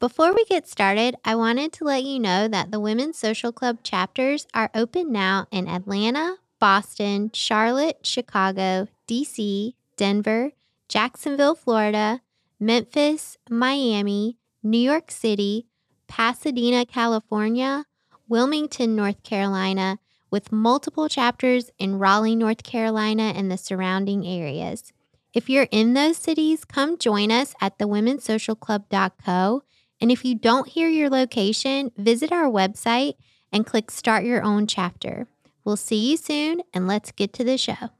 Before we get started, I wanted to let you know that the Women's Social Club chapters are open now in Atlanta, Boston, Charlotte, Chicago, DC, Denver, Jacksonville, Florida, Memphis, Miami, New York City, Pasadena, California, Wilmington, North Carolina, with multiple chapters in Raleigh, North Carolina, and the surrounding areas. If you're in those cities, come join us at thewomensocialclub.co. And if you don't hear your location, visit our website and click Start Your Own Chapter. We'll see you soon, and let's get to the show.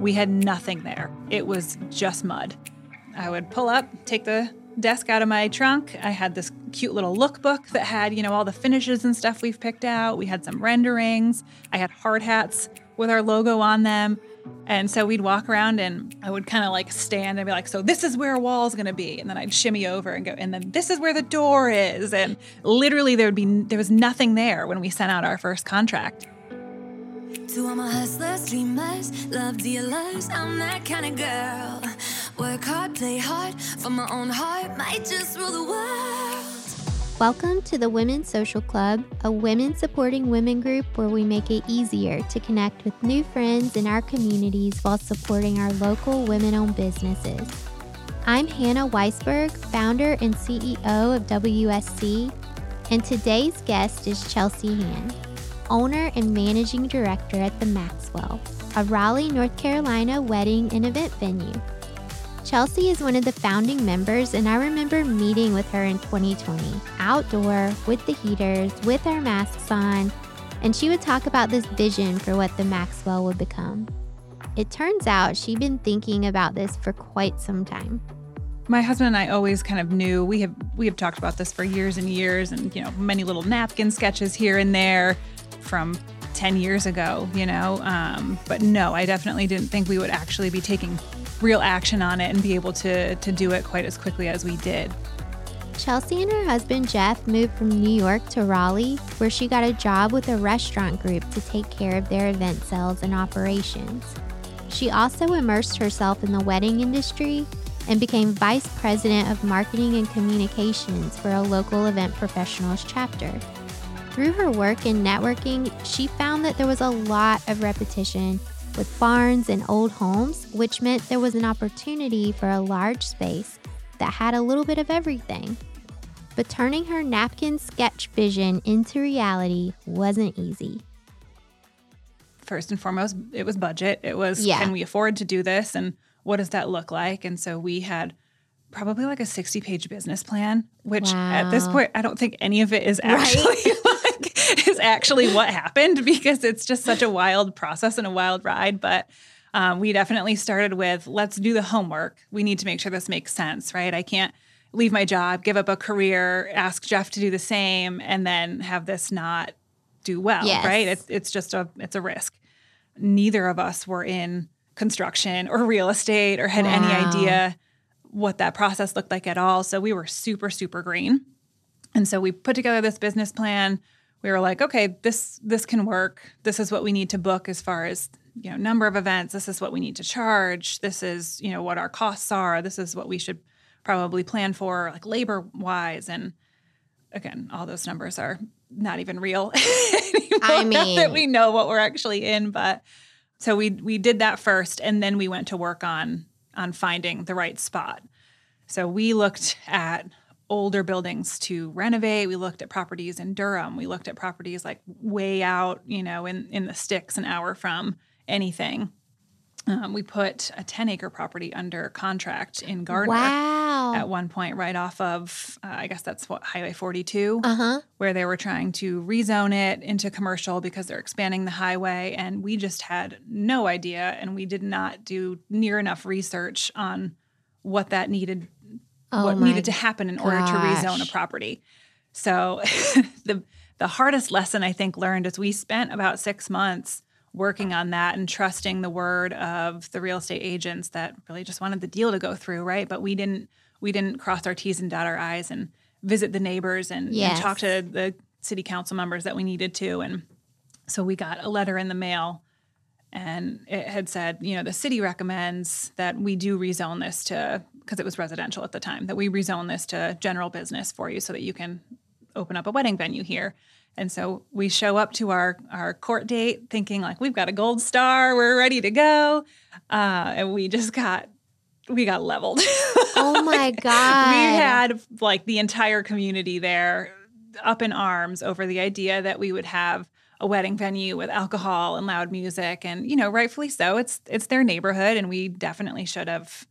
We had nothing there, it was just mud. I would pull up, take the desk out of my trunk. I had this cute little lookbook that had, you know, all the finishes and stuff we've picked out. We had some renderings. I had hard hats with our logo on them. And so we'd walk around and I would kind of like stand and be like, so this is where a wall's gonna be. And then I'd shimmy over and go, and then this is where the door is. And literally there would be there was nothing there when we sent out our first contract. To all my hustlers, dreamers, love dealers, I'm that kind of girl. Work hard, play hard, for my own heart, might just rule the world. Welcome to the Women's Social Club, a women supporting women group where we make it easier to connect with new friends in our communities while supporting our local women owned businesses. I'm Hannah Weisberg, founder and CEO of WSC, and today's guest is Chelsea Hand, owner and managing director at the Maxwell, a Raleigh, North Carolina wedding and event venue. Chelsea is one of the founding members, and I remember meeting with her in 2020, outdoor, with the heaters, with our masks on, and she would talk about this vision for what the Maxwell would become. It turns out she'd been thinking about this for quite some time. My husband and I always kind of knew we have we have talked about this for years and years and you know many little napkin sketches here and there from 10 years ago, you know. Um, but no, I definitely didn't think we would actually be taking real action on it and be able to to do it quite as quickly as we did. Chelsea and her husband Jeff moved from New York to Raleigh, where she got a job with a restaurant group to take care of their event sales and operations. She also immersed herself in the wedding industry and became vice president of marketing and communications for a local event professionals chapter. Through her work in networking, she found that there was a lot of repetition with barns and old homes, which meant there was an opportunity for a large space that had a little bit of everything. But turning her napkin sketch vision into reality wasn't easy. First and foremost, it was budget. It was Yeah. can we afford to do this and what does that look like? And so we had probably like a 60 page business plan, which at this point I don't think any of it is actually like is actually what happened because it's just such a wild process and a wild ride. But um, we definitely started with let's do the homework. We need to make sure this makes sense, right? I can't leave my job, give up a career, ask Jeff to do the same, and then have this not do well, Yes. right? It's it's just a it's a risk. Neither of us were in construction or real estate or had any idea what that process looked like at all. So we were super super green. And so we put together this business plan. We were like, okay, this this can work. This is what we need to book as far as, you know, number of events. This is what we need to charge. This is, you know, what our costs are. This is what we should probably plan for like labor wise and again, all those numbers are not even real anymore I now that we know what we're actually in, but so we we did that first and then we went to work on on finding the right spot. So we looked at older buildings to renovate. We looked at properties in Durham. We looked at properties like way out, you know, in in the sticks, an hour from anything. Um, we put a 10 acre property under contract in Garner Wow. at one point, right off of, uh, I guess that's what, Highway 42 Uh huh. where they were trying to rezone it into commercial because they're expanding the highway. And we just had no idea. And we did not do near enough research on what that needed, Oh what needed to happen in order to rezone a property. So the the hardest lesson I think learned is we spent about six months working on that and trusting the word of the real estate agents that really just wanted the deal to go through, right? But we didn't we didn't cross our T's and dot our I's and visit the neighbors and, Yes. and talk to the city council members that we needed to. And so we got a letter in the mail and it had said, you know, the city recommends that we do rezone this to because it was residential at the time that we rezone this to general business for you so that you can open up a wedding venue here. And so we show up to our our court date thinking like we've got a gold star, we're ready to go, uh, and we just got we got leveled. Oh my God. we had like the entire community there up in arms over the idea that we would have a wedding venue with alcohol and loud music and you know rightfully so it's it's their neighborhood and we definitely should have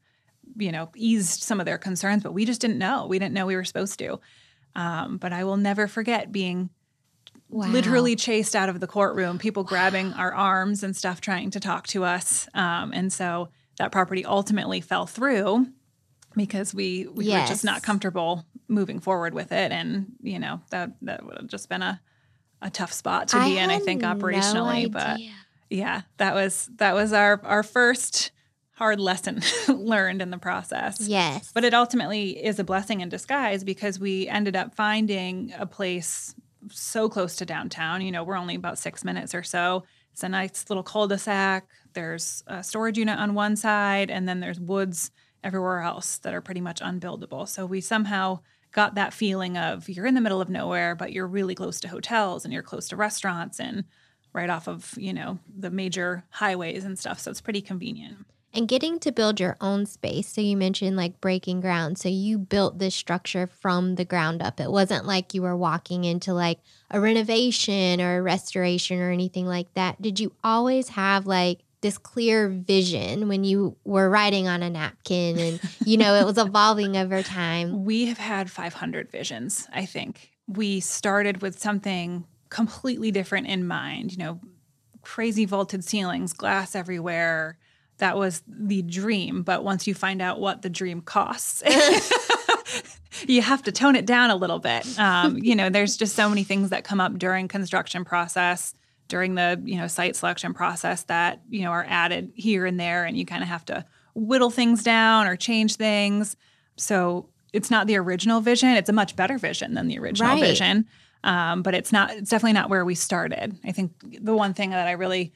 you know eased some of their concerns but we just didn't know. We didn't know we were supposed to. Um, but i will never forget being Wow. literally chased out of the courtroom people grabbing our arms and stuff trying to talk to us. Um, and so that property ultimately fell through because we we were just not comfortable moving forward with it. And you know that that would have just been a a tough spot to be in i think no operationally but idea. yeah that was that was our our first hard lesson learned in the process Yes. but it ultimately is a blessing in disguise because we ended up finding a place so close to downtown. You know, we're only about six minutes or so. It's a nice little cul-de-sac. There's a storage unit on one side, and then there's woods everywhere else that are pretty much unbuildable. So we somehow got that feeling of you're in the middle of nowhere, but you're really close to hotels and you're close to restaurants and right off of, you know, the major highways and stuff. So it's pretty convenient. And getting to build your own space. So you mentioned like breaking ground. So you built this structure from the ground up. It wasn't like you were walking into like a renovation or a restoration or anything like that. Did you always have like this clear vision when you were writing on a napkin and you know it was evolving over time? We have had 500 visions, I think. We started with something completely different in mind, you know, crazy vaulted ceilings, glass everywhere. That was the dream. But once you find out what the dream costs, you have to tone it down a little bit. Um, you know, there's just so many things that come up during construction process, during the you know site selection process that you know are added here and there, and you kind of have to whittle things down or change things. So it's not the original vision; it's a much better vision than the original Right. vision. Um, but it's not. It's definitely not where we started. I think the one thing that I really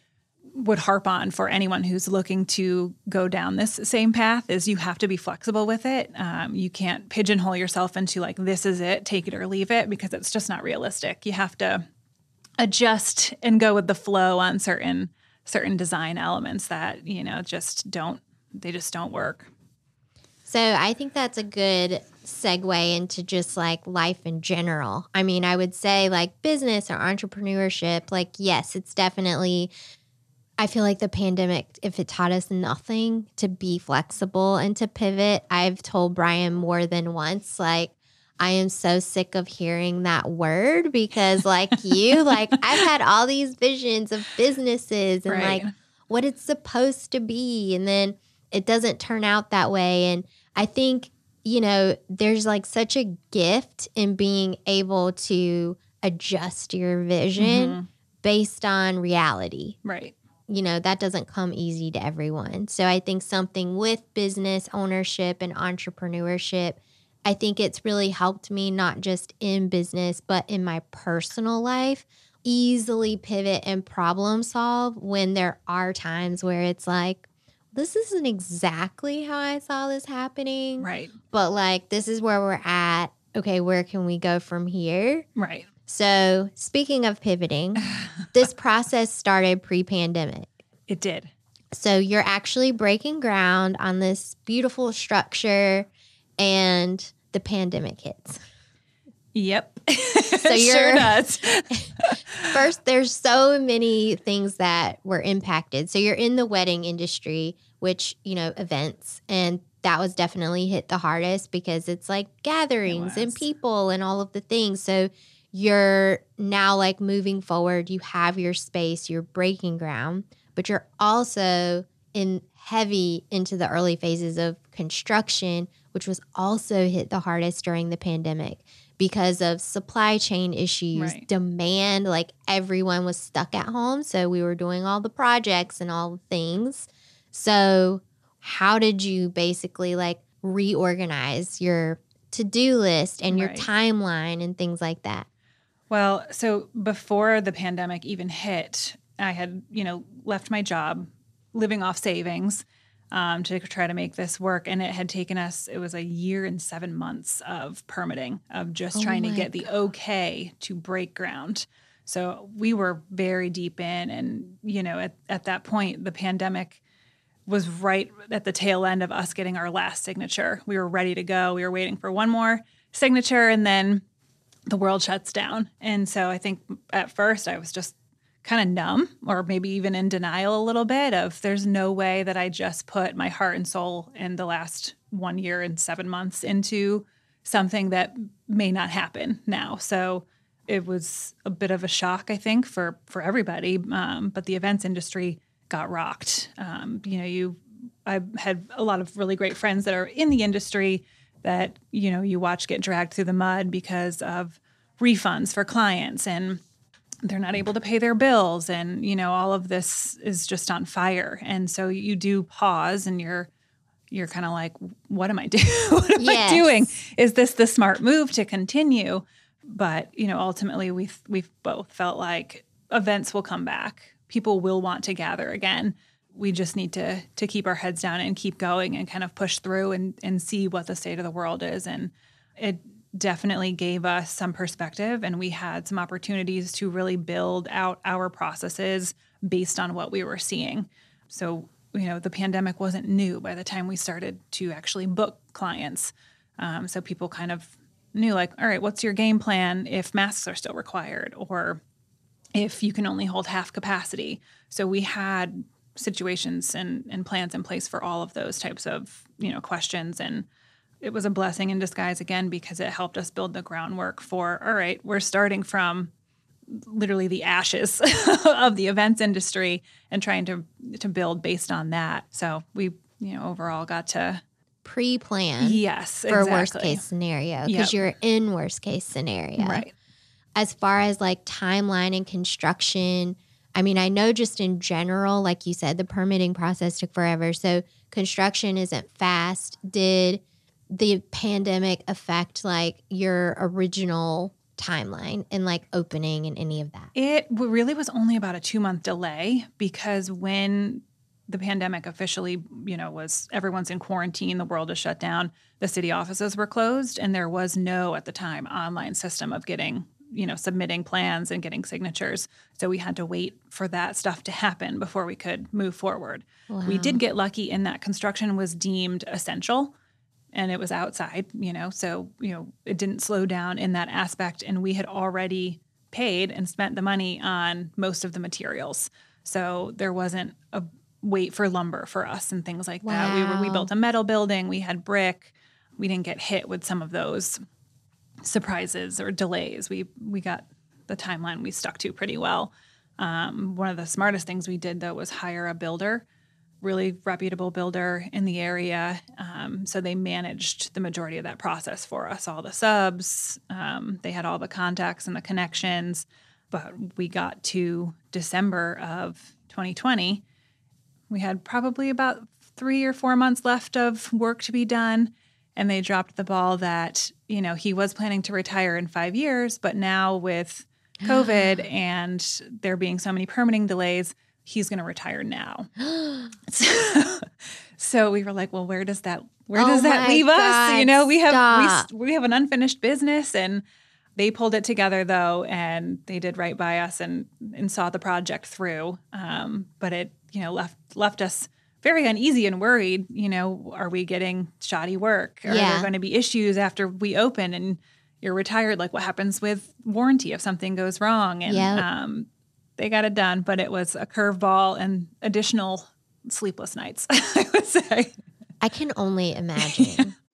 would harp on for anyone who's looking to go down this same path is you have to be flexible with it. Um, you can't pigeonhole yourself into like this is it, take it or leave it, because it's just not realistic. You have to adjust and go with the flow on certain certain design elements that you know just don't they just don't work. So I think that's a good segue into just like life in general. I mean, I would say like business or entrepreneurship, like, yes, it's definitely, I feel like the pandemic, if it taught us nothing to be flexible and to pivot, I've told Brian more than once, like, I am so sick of hearing that word because, like you, like I've had all these visions of businesses and Right. like what it's supposed to be. And then it doesn't turn out that way. And I think, you know, there's like such a gift in being able to adjust your vision Mhm. based on reality. Right. You know, that doesn't come easy to everyone. So I think something with business ownership and entrepreneurship, I think it's really helped me not just in business, but in my personal life easily pivot and problem solve when there are times where it's like, this isn't exactly how I saw this happening, Right. but like, this is where we're at. Okay, where can we go from here? Right. So, speaking of pivoting, this process started pre pandemic. It did. So, you're actually breaking ground on this beautiful structure, and the pandemic hits. Yep. So you're- sure does. First, there's so many things that were impacted. So, you're in the wedding industry, which, you know, events, and that was definitely hit the hardest because it's like gatherings and people and all of the things. So, you're now like moving forward, you have your space, you're breaking ground, but you're also in heavy into the early phases of construction, which was also hit the hardest during the pandemic because of supply chain issues, Right. demand, like everyone was stuck at home. So we were doing all the projects and all the things. So, how did you basically like reorganize your to do list and your timeline and things like that? Well, so before the pandemic even hit, I had, you know, left my job, living off savings um, to try to make this work. And it had taken us, it was a year and seven months of permitting, of just Oh trying to get the okay to break ground. So we were very deep in. And, you know, at, at that point, the pandemic was right at the tail end of us getting our last signature. We were ready to go. We were waiting for one more signature and then the world shuts down. And so I think at first I was just kind of numb or maybe even in denial a little bit of there's no way that I just put my heart and soul in the last one year and seven months into something that may not happen now. So it was a bit of a shock, I think, for for everybody. Um, but the events industry got rocked. Um, you know, you I had a lot of really great friends that are in the industry that you know you watch get dragged through the mud because of refunds for clients and they're not able to pay their bills and you know all of this is just on fire. And so you do pause and you're you're kind of like what am i doing what am Yes. i doing? Is this the smart move to continue? But you know ultimately we've we've both felt like events will come back. People will want to gather again we just need to to keep our heads down and keep going and kind of push through and and see what the state of the world is. And it definitely gave us some perspective and we had some opportunities to really build out our processes based on what we were seeing. So you know the pandemic wasn't new by the time we started to actually book clients. Um, so people kind of knew like all right what's your game plan if masks are still required or if you can only hold half capacity. So we had situations and, and plans in place for all of those types of you know questions and it was a blessing in disguise again because it helped us build the groundwork for all right we're starting from literally the ashes of the events industry and trying to to build based on that so we you know overall got to Pre-plan yes for exactly. worst case scenario because Yep. you're in worst case scenario. right As far as like timeline and construction, I mean, I know just in general, like you said, the permitting process took forever. So construction isn't fast. Did the pandemic affect like your original timeline and like opening and any of that? It really was only about a two month delay because when the pandemic officially, you know, was everyone's in quarantine, the world is shut down, the city offices were closed, and there was no, at the time, online system of getting, you know, submitting plans and getting signatures. So we had to wait for that stuff to happen before we could move forward. We did get lucky in that construction was deemed essential and it was outside, you know, so, you know, it didn't slow down in that aspect. And we had already paid and spent the money on most of the materials. So there wasn't a wait for lumber for us and things like that. We were we built a metal building, we had brick. We didn't get hit with some of those surprises or delays. We we got the timeline we stuck to pretty well. Um, one of the smartest things we did though was hire a builder, really reputable builder in the area. Um, so they managed the majority of that process for us, all the subs. Um, they had all the contacts and the connections. But we got to December of 2020. We had probably about three or four months left of work to be done. And they dropped the ball that, you know, he was planning to retire in five years, but now with COVID and there being so many permitting delays, he's going to retire now. so, so we were like, well, where does that where Oh does that leave us? You know, we have we, we have an unfinished business and they pulled it together though and they did right by us and and saw the project through. Um, but it, you know, left left us very uneasy and worried, you know, are we getting shoddy work? Are Yeah. there going to be issues after we open and you're retired? Like what happens with warranty if something goes wrong? And Yep. um, they got it done, but it was a curveball and additional sleepless nights, I would say. I can only imagine.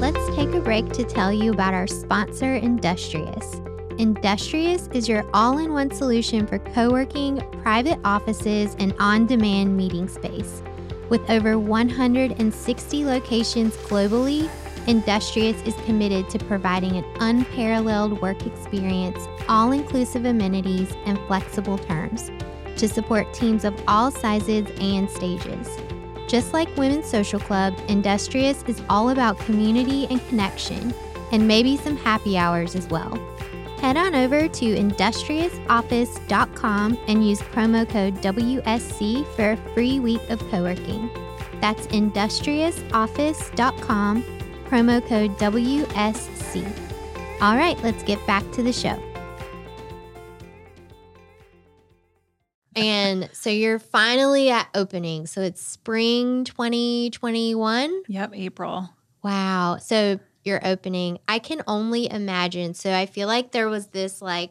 Let's take a break to tell you about our sponsor, Industrious. Industrious is your all in one solution for co working, private offices, and on demand meeting space. With over 160 locations globally, Industrious is committed to providing an unparalleled work experience, all inclusive amenities, and flexible terms to support teams of all sizes and stages. Just like Women's Social Club, Industrious is all about community and connection, and maybe some happy hours as well. Head on over to industriousoffice.com and use promo code WSC for a free week of co working. That's industriousoffice.com, promo code WSC. All right, let's get back to the show. And so you're finally at opening. So it's spring 2021. Yep, April. Wow. So you're opening. I can only imagine. So I feel like there was this like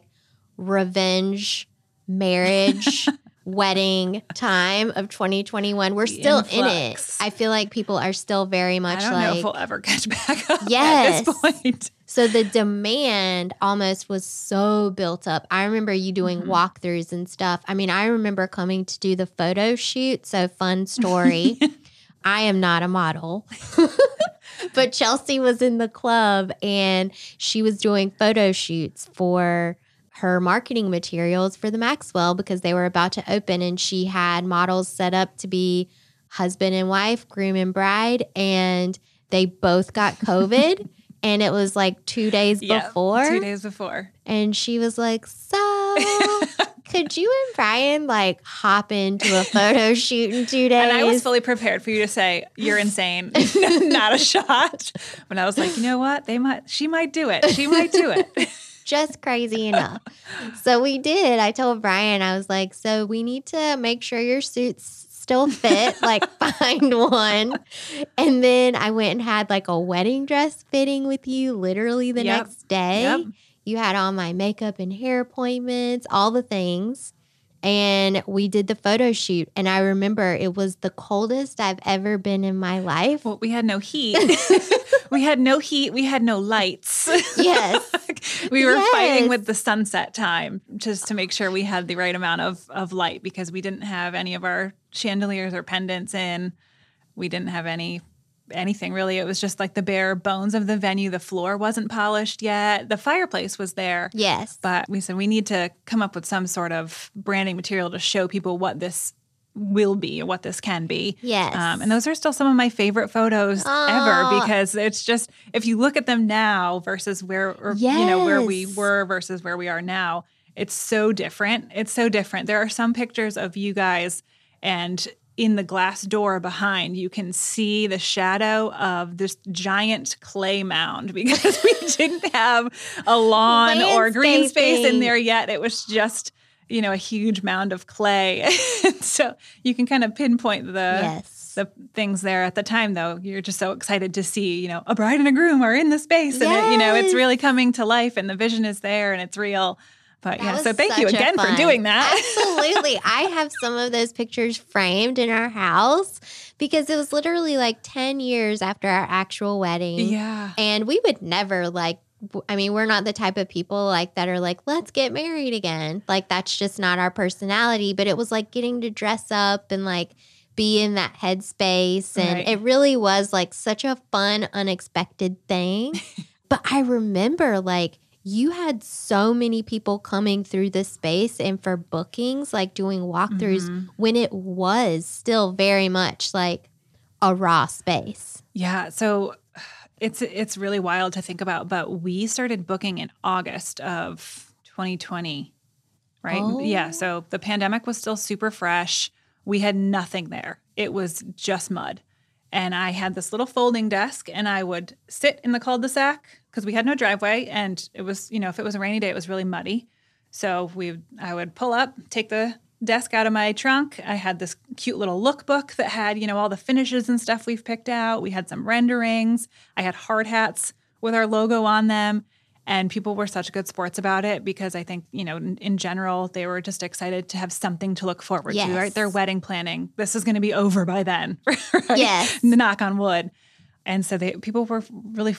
revenge marriage wedding time of 2021. We're The still in it. I feel like people are still very much I don't like know if we'll ever catch back up Yes. at this point. So the demand almost was so built up. I remember you doing Mhm. walkthroughs and stuff. I mean, I remember coming to do the photo shoot. So fun story. I am not a model. but Chelsea was in the club and she was doing photo shoots for her marketing materials for the Maxwell because they were about to open and she had models set up to be husband and wife, groom and bride and they both got COVID and it was like 2 days before Two days before. and she was like, "So, could you and Brian like hop into a photo shoot in 2 days?" And I was fully prepared for you to say, You're insane. Not a shot. But I was like, you know what? They might she might do it. She might do it. just crazy enough. so we did. I told Brian, I was like, so we need to make sure your suits still fit, like find one. And then I went and had like a wedding dress fitting with you literally the Yep. next day. Yep. You had all my makeup and hair appointments, all the things. And we did the photo shoot. And I remember it was the coldest I've ever been in my life. Well, we had no heat. we had no heat. We had no lights. Yes. we were fighting with the sunset time just to make sure we had the right amount of, of light because we didn't have any of our chandeliers or pendants in. We didn't have any anything really. It was just like the bare bones of the venue. The floor wasn't polished yet. The fireplace was there. Yes. But we said we need to come up with some sort of branding material to show people what this will be, what this can be. Yes. Um, and those are still some of my favorite photos Aw. ever because it's just if you look at them now versus where or, you know where we were versus where we are now, it's so different. It's so different. There are some pictures of you guys and in the glass door behind, you can see the shadow of this giant clay mound because we didn't have a lawn or green space in there yet. It was just, you know, a huge mound of clay. so you can kind of pinpoint the yes. the things there at the time though you're just so excited to see you know a bride and a groom are in the space and it, you know it's really coming to life and the vision is there and it's real but That yeah so thank you again for doing that Absolutely. I have some of those pictures framed in our house because it was literally like 10 years after our actual wedding. yeah And we would never like, I mean, we're not the type of people like that are like, let's get married again. Like, that's just not our personality. But it was like getting to dress up and like be in that headspace. And Right. it really was like such a fun, unexpected thing. but I remember like, you had so many people coming through this space and for bookings, like doing walkthroughs Mhm. when it was still very much like a raw space. yeah so it's it's really wild to think about but we started booking in august of 2020 right Oh. yeah so the pandemic was still super fresh we had nothing there it was just mud and I had this little folding desk, and I would sit in the cul-de-sac because we had no driveway, and it was, you know, if it was a rainy day, it was really muddy. So we, I would pull up, take the desk out of my trunk. I had this cute little lookbook that had, you know, all the finishes and stuff we've picked out. We had some renderings. I had hard hats with our logo on them. And people were such good sports about it because I think, you know, in, in general, they were just excited to have something to look forward Yes. to, right? Their wedding planning. This is going to be over by then, right? Yes. Knock on wood. And so they people were really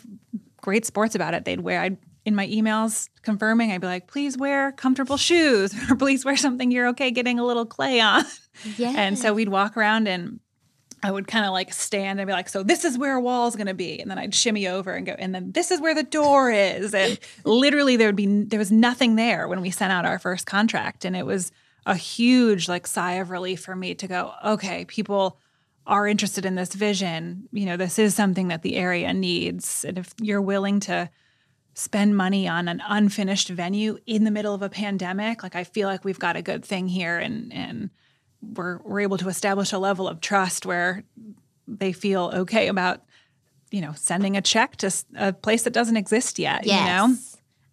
great sports about it. They'd wear I'd in my emails confirming, I'd be like, please wear comfortable shoes or please wear something you're okay getting a little clay on. Yeah. And so we'd walk around and I would kind of like stand and be like, so this is where a wall is going to be. And then I'd shimmy over and go, and then this is where the door is. And literally there would be, there was nothing there when we sent out our first contract. And it was a huge like sigh of relief for me to go, okay, people are interested in this vision. You know, this is something that the area needs. And if you're willing to spend money on an unfinished venue in the middle of a pandemic. Like I feel like we've got a good thing here and and we're we're able to establish a level of trust where they feel okay about you know sending a check to a place that doesn't exist yet yes. you know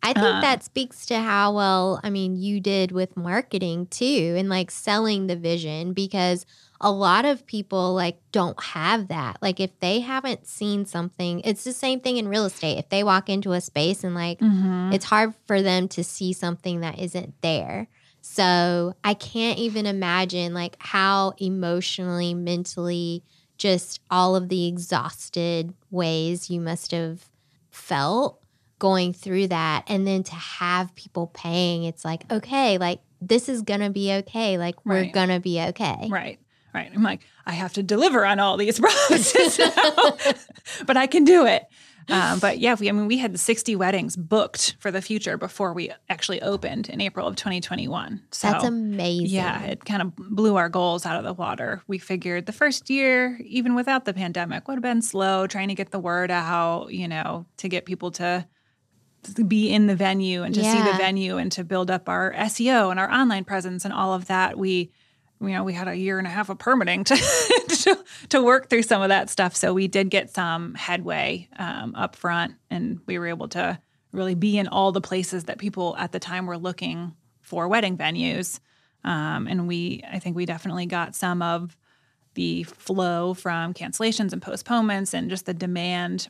I think uh, that speaks to how well, I mean, you did with marketing too and like selling the vision because a lot of people like don't have that. Like if they haven't seen something, it's the same thing in real estate. If they walk into a space and like mm-hmm. it's hard for them to see something that isn't there. So I can't even imagine like how emotionally, mentally, just all of the exhausted ways you must have felt going through that. And then to have people paying, it's like, okay, like this is going to be okay. Like we're right. going to be okay. Right. Right. I'm like, I have to deliver on all these promises now, but I can do it. Um, but yeah, we, I mean, we had 60 weddings booked for the future before we actually opened in April of 2021. So that's amazing. Yeah, it kind of blew our goals out of the water. We figured the first year, even without the pandemic, would have been slow trying to get the word out, you know, to get people to be in the venue and to yeah. see the venue and to build up our SEO and our online presence and all of that. We you know, we had a year and a half of permitting to to, to, work through some of that stuff. So we did get some headway um, up front, and we were able to really be in all the places that people at the time were looking for wedding venues. Um, and we, I think, we definitely got some of the flow from cancellations and postponements, and just the demand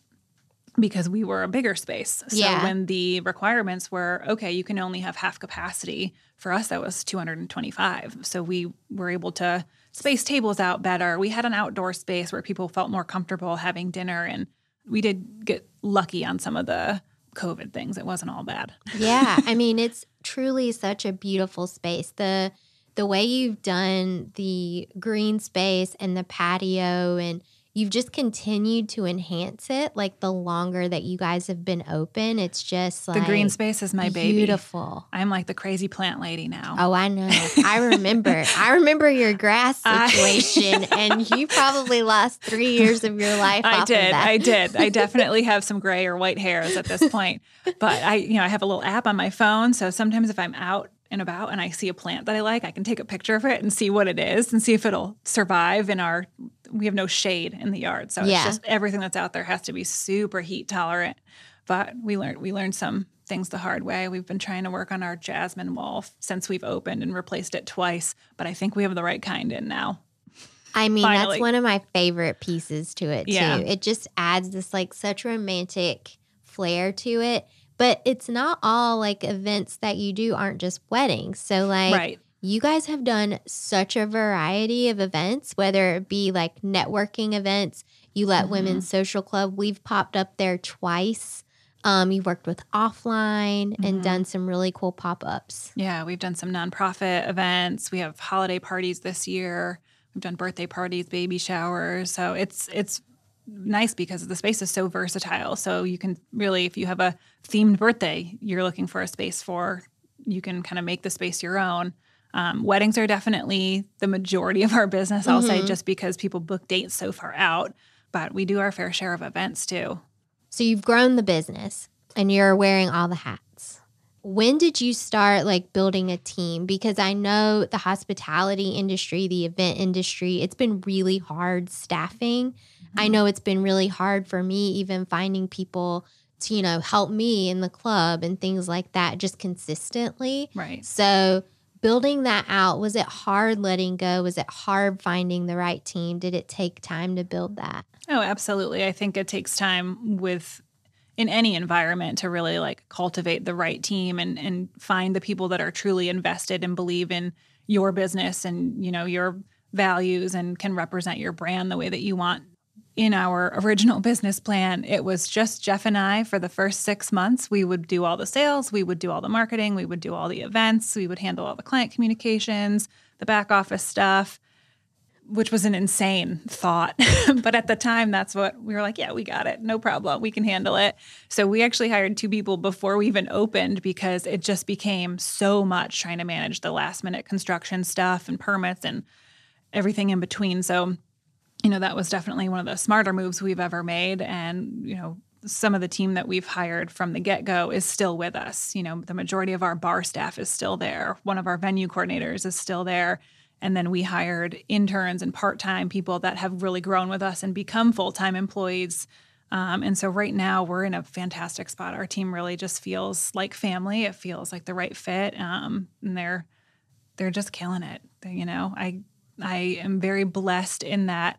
because we were a bigger space. So yeah. when the requirements were okay, you can only have half capacity. For us, that was 225. So we were able to space tables out better. We had an outdoor space where people felt more comfortable having dinner, and we did get lucky on some of the COVID things. It wasn't all bad. Yeah, I mean, it's truly such a beautiful space. The the way you've done the green space and the patio and you've just continued to enhance it like the longer that you guys have been open it's just like the green space is my baby. beautiful. I'm like the crazy plant lady now. Oh i know. I remember i remember your grass situation I, and you probably lost three years of your life i did i did. I definitely have some gray or white hairs at this point but i you know i have a little app on my phone so sometimes if i'm out and about and I see a plant that I like, I can take a picture of it and see what it is and see if it'll survive in our we have no shade in the yard. So yeah. it's just everything that's out there has to be super heat tolerant. But we learned we learned some things the hard way. We've been trying to work on our jasmine wall since we've opened and replaced it twice, but I think we have the right kind in now. I mean, Finally. that's one of my favorite pieces to it too. It just adds this like such romantic flair to it but it's not all like events that you do aren't just weddings. So like right. You guys have done such a variety of events, whether it be like networking events, you let mm-hmm. Women's Social Club, we've popped up there twice. Um, you've worked with offline mm-hmm. and done some really cool pop ups. Yeah, we've done some nonprofit events. We have holiday parties this year. We've done birthday parties, baby showers. So it's it's nice because the space is so versatile. So you can really, if you have a themed birthday you're looking for a space for, you can kind of make the space your own. Um, weddings are definitely the majority of our business, I'll mm-hmm. say, just because people book dates so far out. But we do our fair share of events too. So you've grown the business and you're wearing all the hats. When did you start like building a team? Because I know the hospitality industry, the event industry, it's been really hard staffing. I mm-hmm. know it's been really hard for me, even finding people to, you know, help me in the club and things like that just consistently. Right. So, building that out, was it hard letting go? Was it hard finding the right team? Did it take time to build that? Oh, absolutely. I think it takes time with in any environment to really like cultivate the right team and and find the people that are truly invested and believe in your business and you know your values and can represent your brand the way that you want in our original business plan, it was just Jeff and I for the first six months. We would do all the sales, we would do all the marketing, we would do all the events, we would handle all the client communications, the back office stuff, which was an insane thought. but at the time, that's what we were like, yeah, we got it. No problem. We can handle it. So we actually hired two people before we even opened because it just became so much trying to manage the last minute construction stuff and permits and everything in between. So you know, that was definitely one of the smarter moves we've ever made. And, you know, some of the team that we've hired from the get go is still with us. You know, the majority of our bar staff is still there. One of our venue coordinators is still there. And then we hired interns and part time people that have really grown with us and become full time employees. Um, and so right now we're in a fantastic spot. Our team really just feels like family. It feels like the right fit, um, and they're they're just killing it. They, you know, I I am very blessed in that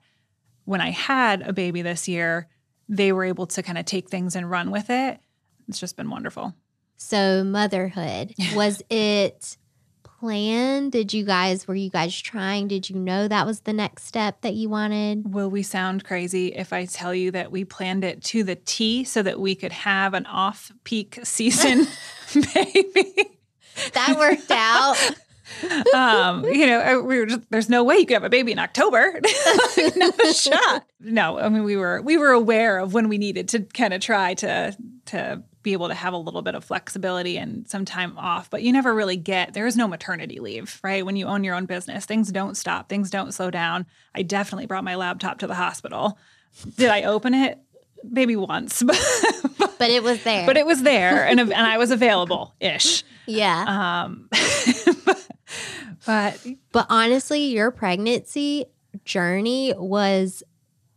when I had a baby this year, they were able to kind of take things and run with it. It's just been wonderful. So motherhood was it planned? Did you guys were you guys trying? Did you know that was the next step that you wanted? Will we sound crazy if I tell you that we planned it to the T so that we could have an off-peak season baby? That worked out. Um, you know, we were just, there's no way you could have a baby in October. Not a shot. No, I mean we were we were aware of when we needed to kind of try to to be able to have a little bit of flexibility and some time off, but you never really get there is no maternity leave, right? When you own your own business, things don't stop, things don't slow down. I definitely brought my laptop to the hospital. Did I open it? Maybe once, but, but it was there. But it was there, and and I was available ish. Yeah. Um, but but but honestly, your pregnancy journey was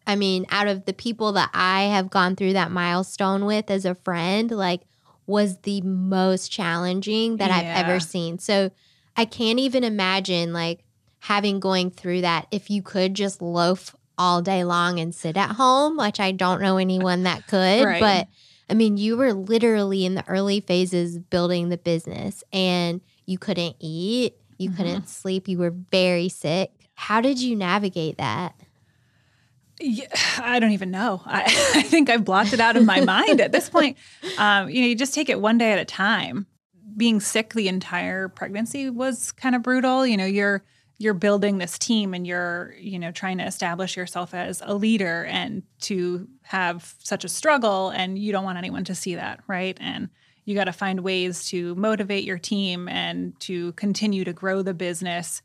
I mean, out of the people that I have gone through that milestone with as a friend, like was the most challenging that yeah. I've ever seen. So I can't even imagine like having going through that if you could just loaf all day long and sit at home, which I don't know anyone that could, right. but I mean, you were literally in the early phases building the business and you couldn't eat, you mm-hmm. couldn't sleep, you were very sick. How did you navigate that? Yeah, I don't even know. I, I, think I've blocked it out of my mind at this point. Um, you know, you just take it one day at a time. Being sick the entire pregnancy was kind of brutal. You know, you're you're building this team and you're you know trying to establish yourself as a leader and to have such a struggle and you don't want anyone to see that right and you got to find ways to motivate your team and to continue to grow the business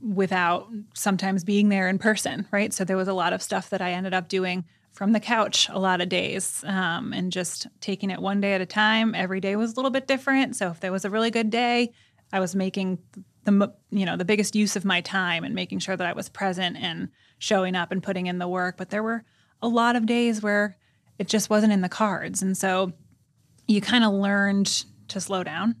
without sometimes being there in person, right? So there was a lot of stuff that I ended up doing from the couch a lot of days um, and just taking it one day at a time. Every day was a little bit different. So if there was a really good day, I was making the you know the biggest use of my time and making sure that I was present and showing up and putting in the work. But there were a lot of days where it just wasn't in the cards, and so you kind of learned to slow down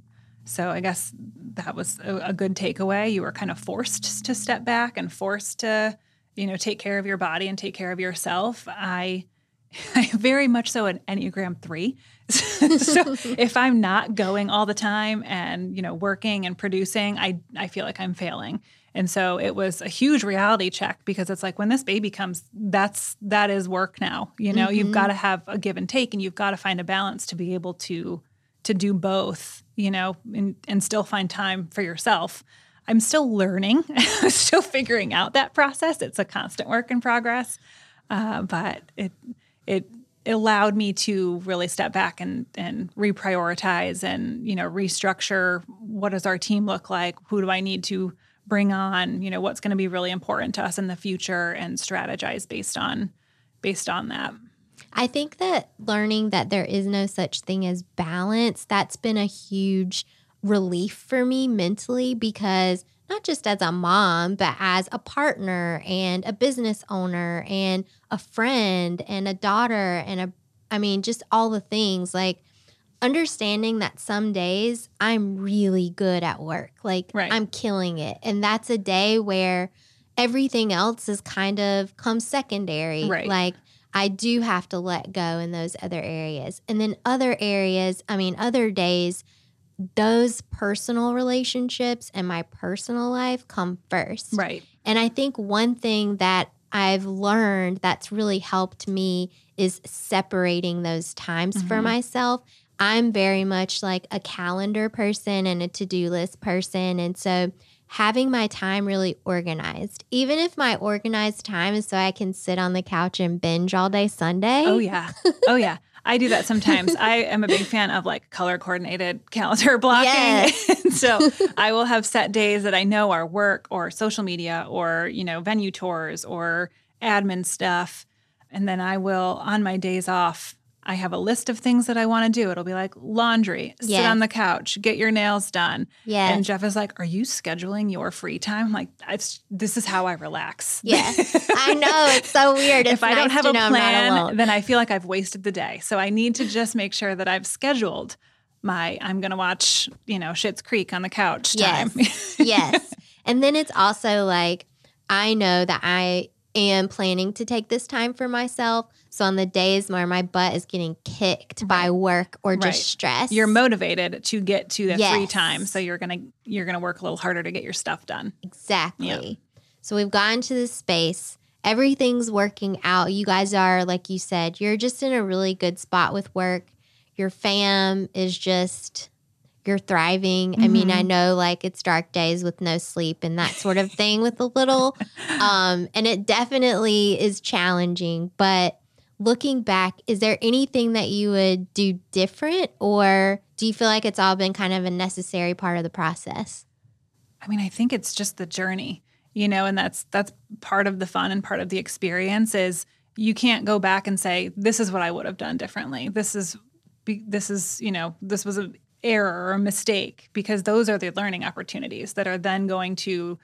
so I guess that was a, a, good takeaway. You were kind of forced to step back and forced to, you know, take care of your body and take care of yourself. I, I very much so an Enneagram three. so if I'm not going all the time and you know working and producing, I I feel like I'm failing. And so it was a huge reality check because it's like when this baby comes, that's that is work now. You know, mm-hmm. you've got to have a give and take and you've got to find a balance to be able to to do both, you know, and, and still find time for yourself. I'm still learning, still figuring out that process. It's a constant work in progress, uh, but it it allowed me to really step back and and reprioritize and you know restructure. What does our team look like? Who do I need to bring on? You know, what's going to be really important to us in the future, and strategize based on based on that. I think that learning that there is no such thing as balance, that's been a huge relief for me mentally because not just as a mom, but as a partner and a business owner and a friend and a daughter and a, I mean, just all the things like understanding that some days I'm really good at work. Like right. I'm killing it. And that's a day where everything else is kind of comes secondary. Right. Like I do have to let go in those other areas. And then other areas, I mean, other days, those personal relationships and my personal life come first. Right. And I think one thing that I've learned that's really helped me is separating those times mm-hmm. for myself. I'm very much like a calendar person and a to do list person. And so having my time really organized. Even if my organized time is so I can sit on the couch and binge all day Sunday. Oh, yeah. Oh, yeah. I do that sometimes. I am a big fan of like color coordinated calendar blocking. Yes. so I will have set days that I know are work or social media or, you know, venue tours or admin stuff. And then I will, on my days off, I have a list of things that I want to do. It'll be like laundry, sit on the couch, get your nails done. Yeah. And Jeff is like, Are you scheduling your free time? I'm like, This is how I relax. Yeah. I know. It's so weird. It's if I don't have a know I'm not plan, then I feel like I've wasted the day. So I need to just make sure that I've scheduled my I'm going to watch, you know, Schitt's Creek on the couch time. Yes. yes. And then it's also like, I know that I am planning to take this time for myself. So on the days where my butt is getting kicked by work or just stress, You're motivated to get to the free time, so you're gonna you're gonna work a little harder to get your stuff done. Exactly. So we've gotten to this space. Everything's working out. You guys are, like you said, you're just in a really good spot with work. Your fam is just, you're thriving. I mean, I know like it's dark days with no sleep and that sort of thing with a little. Um, and it definitely is challenging. But looking back, is there anything that you would do different or do you feel like it's all been kind of a necessary part of the process? I mean, I think it's just the journey, you know, and that's that's part of the fun and part of the experience is you can't go back and say this is what I would have done differently. This is this is, you know, this was an error or mistake because those are the learning opportunities that are then going to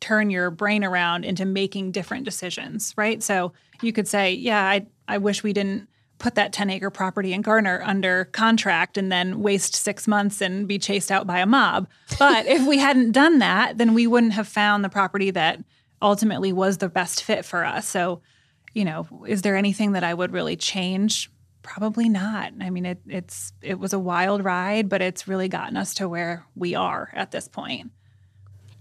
turn your brain around into making different decisions, right? So you could say, yeah, I I wish we didn't put that 10 acre property in Garner under contract and then waste six months and be chased out by a mob. But if we hadn't done that, then we wouldn't have found the property that ultimately was the best fit for us. So, you know, is there anything that I would really change? Probably not. I mean, it, it's it was a wild ride, but it's really gotten us to where we are at this point.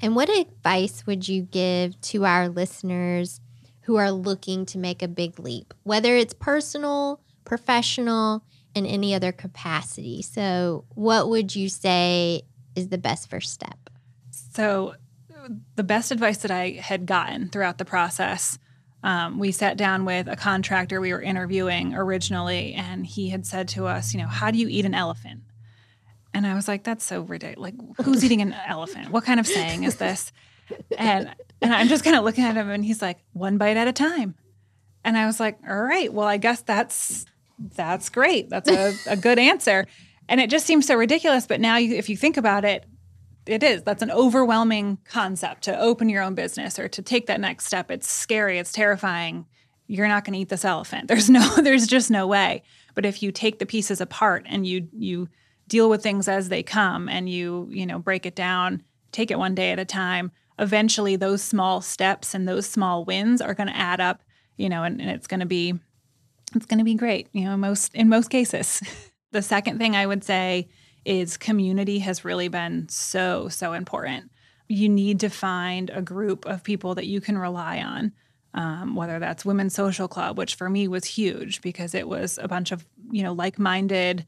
And what advice would you give to our listeners who are looking to make a big leap, whether it's personal, professional, in any other capacity? So, what would you say is the best first step? So, the best advice that I had gotten throughout the process, um, we sat down with a contractor we were interviewing originally, and he had said to us, you know, how do you eat an elephant? And I was like, that's so ridiculous. Like, who's eating an elephant? What kind of saying is this? And and I'm just kind of looking at him, and he's like, one bite at a time. And I was like, all right, well, I guess that's that's great. That's a, a good answer. And it just seems so ridiculous. But now, you, if you think about it, it is. That's an overwhelming concept to open your own business or to take that next step. It's scary. It's terrifying. You're not going to eat this elephant. There's no. There's just no way. But if you take the pieces apart and you you deal with things as they come and you you know break it down, take it one day at a time. Eventually, those small steps and those small wins are going to add up. You know, and, and it's going to be it's going to be great you know most in most cases the second thing i would say is community has really been so so important. You need to find a group of people that you can rely on um, whether that's women's social club which for me was huge because it was a bunch of you know like-minded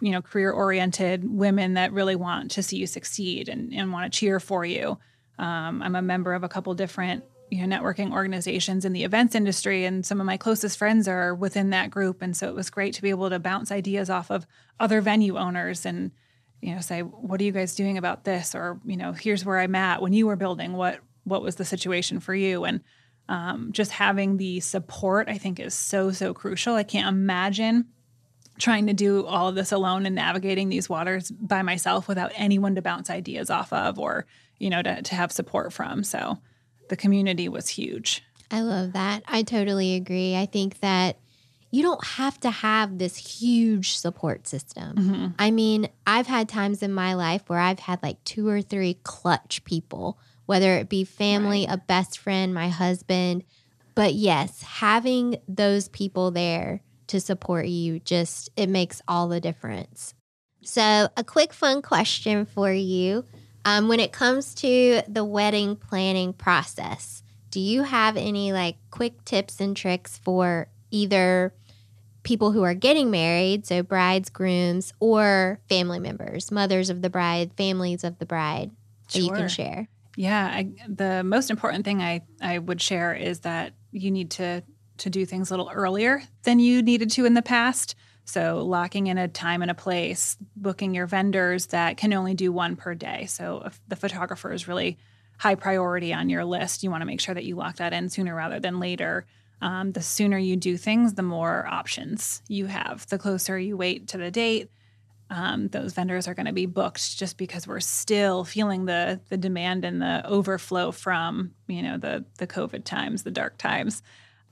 you know career oriented women that really want to see you succeed and, and want to cheer for you. Um, i'm a member of a couple different you know networking organizations in the events industry and some of my closest friends are within that group. And so it was great to be able to bounce ideas off of other venue owners and you know say what are you guys doing about this? or you know here's where i'm at when you were building. What what was the situation for you? And um, just having the support i think is so so crucial. I can't imagine trying to do all of this alone and navigating these waters by myself without anyone to bounce ideas off of or you know to, to have support from. So the community was huge I love that. I totally agree. I think that you don't have to have this huge support system. Mm-hmm. I mean, I've had times in my life where I've had like two or three clutch people, whether it be family, a best friend, my husband. But yes, having those people there to support you just it makes all the difference. So, a quick fun question for you. Um, when it comes to the wedding planning process, do you have any like quick tips and tricks for either people who are getting married, so brides, grooms, or family members, mothers of the bride, families of the bride sure. that you can share? Yeah, I, the most important thing I, I would share is that you need to to do things a little earlier than you needed to in the past. So locking in a time and a place, booking your vendors that can only do one per day. So if the photographer is really high priority on your list, you want to make sure that you lock that in sooner rather than later. Um, the sooner you do things, the more options you have. The closer you wait to the date, um, those vendors are going to be booked just because we're still feeling the the demand and the overflow from you know the the COVID times, the dark times.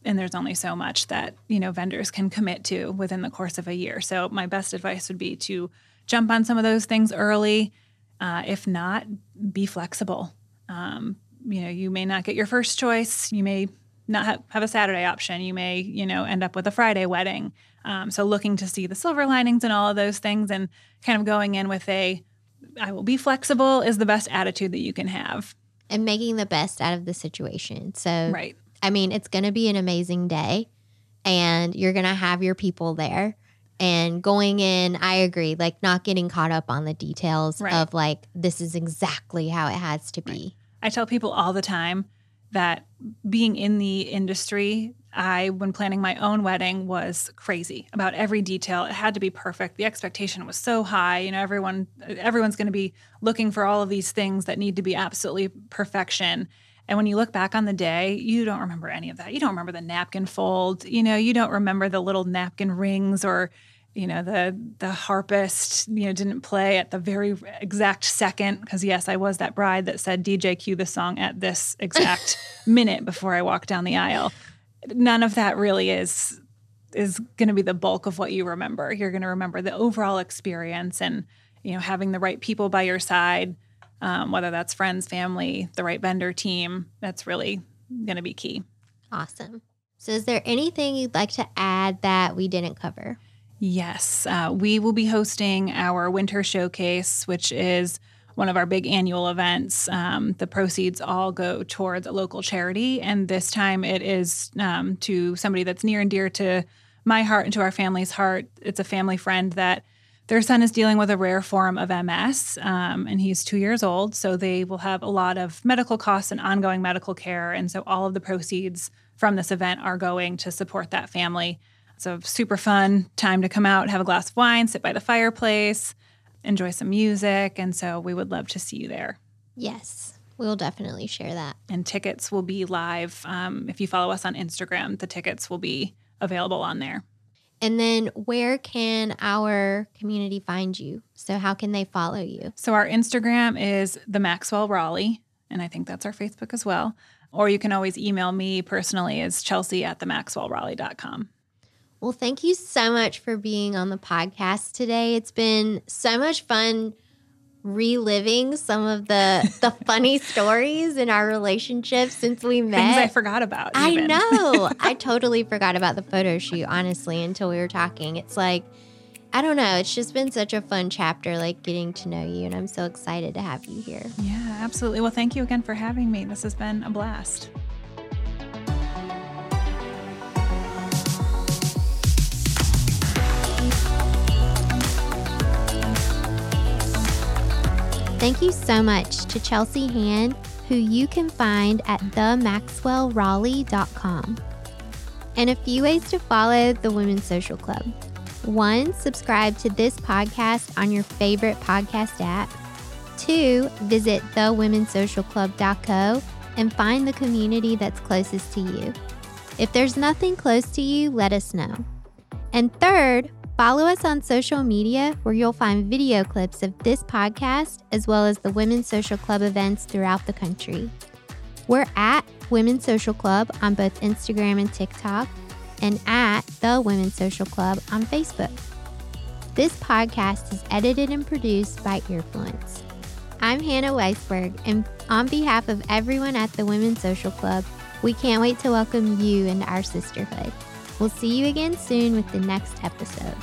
And there's only so much that you know vendors can commit to within the course of a year. So my best advice would be to jump on some of those things early. Uh, if not, be flexible. Um, you know, you may not get your first choice. You may not have, have a Saturday option. You may, you know, end up with a Friday wedding. Um, so looking to see the silver linings and all of those things and kind of going in with a I will be flexible is the best attitude that you can have. And making the best out of the situation. So, Right. I mean, it's going to be an amazing day and you're going to have your people there. And going in, I agree, like not getting caught up on the details Right. of like, this is exactly how it has to be. I tell people all the time that being in the industry, I, when planning my own wedding, was crazy about every detail. It had to be perfect. The expectation was so high. You know, everyone, everyone's going to be looking for all of these things that need to be absolutely perfection. And when you look back on the day, you don't remember any of that. You don't remember the napkin fold. You know, you don't remember the little napkin rings or you know the the harpist you know didn't play at the very exact second because yes i was that bride that said dj cue the song at this exact minute before i walked down the aisle none of that really is is going to be the bulk of what you remember you're going to remember the overall experience and you know having the right people by your side um, whether that's friends family the right vendor team that's really going to be key Awesome. So, is there anything you'd like to add that we didn't cover? Yes, uh, we will be hosting our winter showcase, which is one of our big annual events. Um, the proceeds all go towards a local charity, and this time it is um, to somebody that's near and dear to my heart and to our family's heart. It's a family friend that their son is dealing with a rare form of MS, um, and he's two years old. So they will have a lot of medical costs and ongoing medical care, and so all of the proceeds from this event are going to support that family. It's a super fun time to come out, have a glass of wine, sit by the fireplace, enjoy some music. And so we would love to see you there. Yes, we'll definitely share that. And tickets will be live. Um, if you follow us on Instagram, the tickets will be available on there. And then, where can our community find you? So, how can they follow you? So our Instagram is the Maxwell Raleigh, and I think that's our Facebook as well. Or you can always email me personally as Chelsea at the maxwellraleigh.com. Well, thank you so much for being on the podcast today. It's been so much fun reliving some of the the funny stories in our relationship since we met. Things I forgot about. I know. I totally forgot about the photo shoot, honestly, until we were talking. It's like, I don't know. It's just been such a fun chapter, like getting to know you. And I'm so excited to have you here. Yeah, absolutely. Well, thank you again for having me. This has been a blast. Thank you so much to Chelsea Hand, who you can find at themaxwellraleigh.com. And a few ways to follow the Women's Social Club. One, subscribe to this podcast on your favorite podcast app. Two, visit thewomensocialclub.co and find the community that's closest to you. If there's nothing close to you, let us know. And third, follow us on social media where you'll find video clips of this podcast as well as the Women's Social Club events throughout the country. We're at Women's Social Club on both Instagram and TikTok and at The Women's Social Club on Facebook. This podcast is edited and produced by Earfluence. I'm Hannah Weisberg, and on behalf of everyone at the Women's Social Club, we can't wait to welcome you into our sisterhood. We'll see you again soon with the next episode.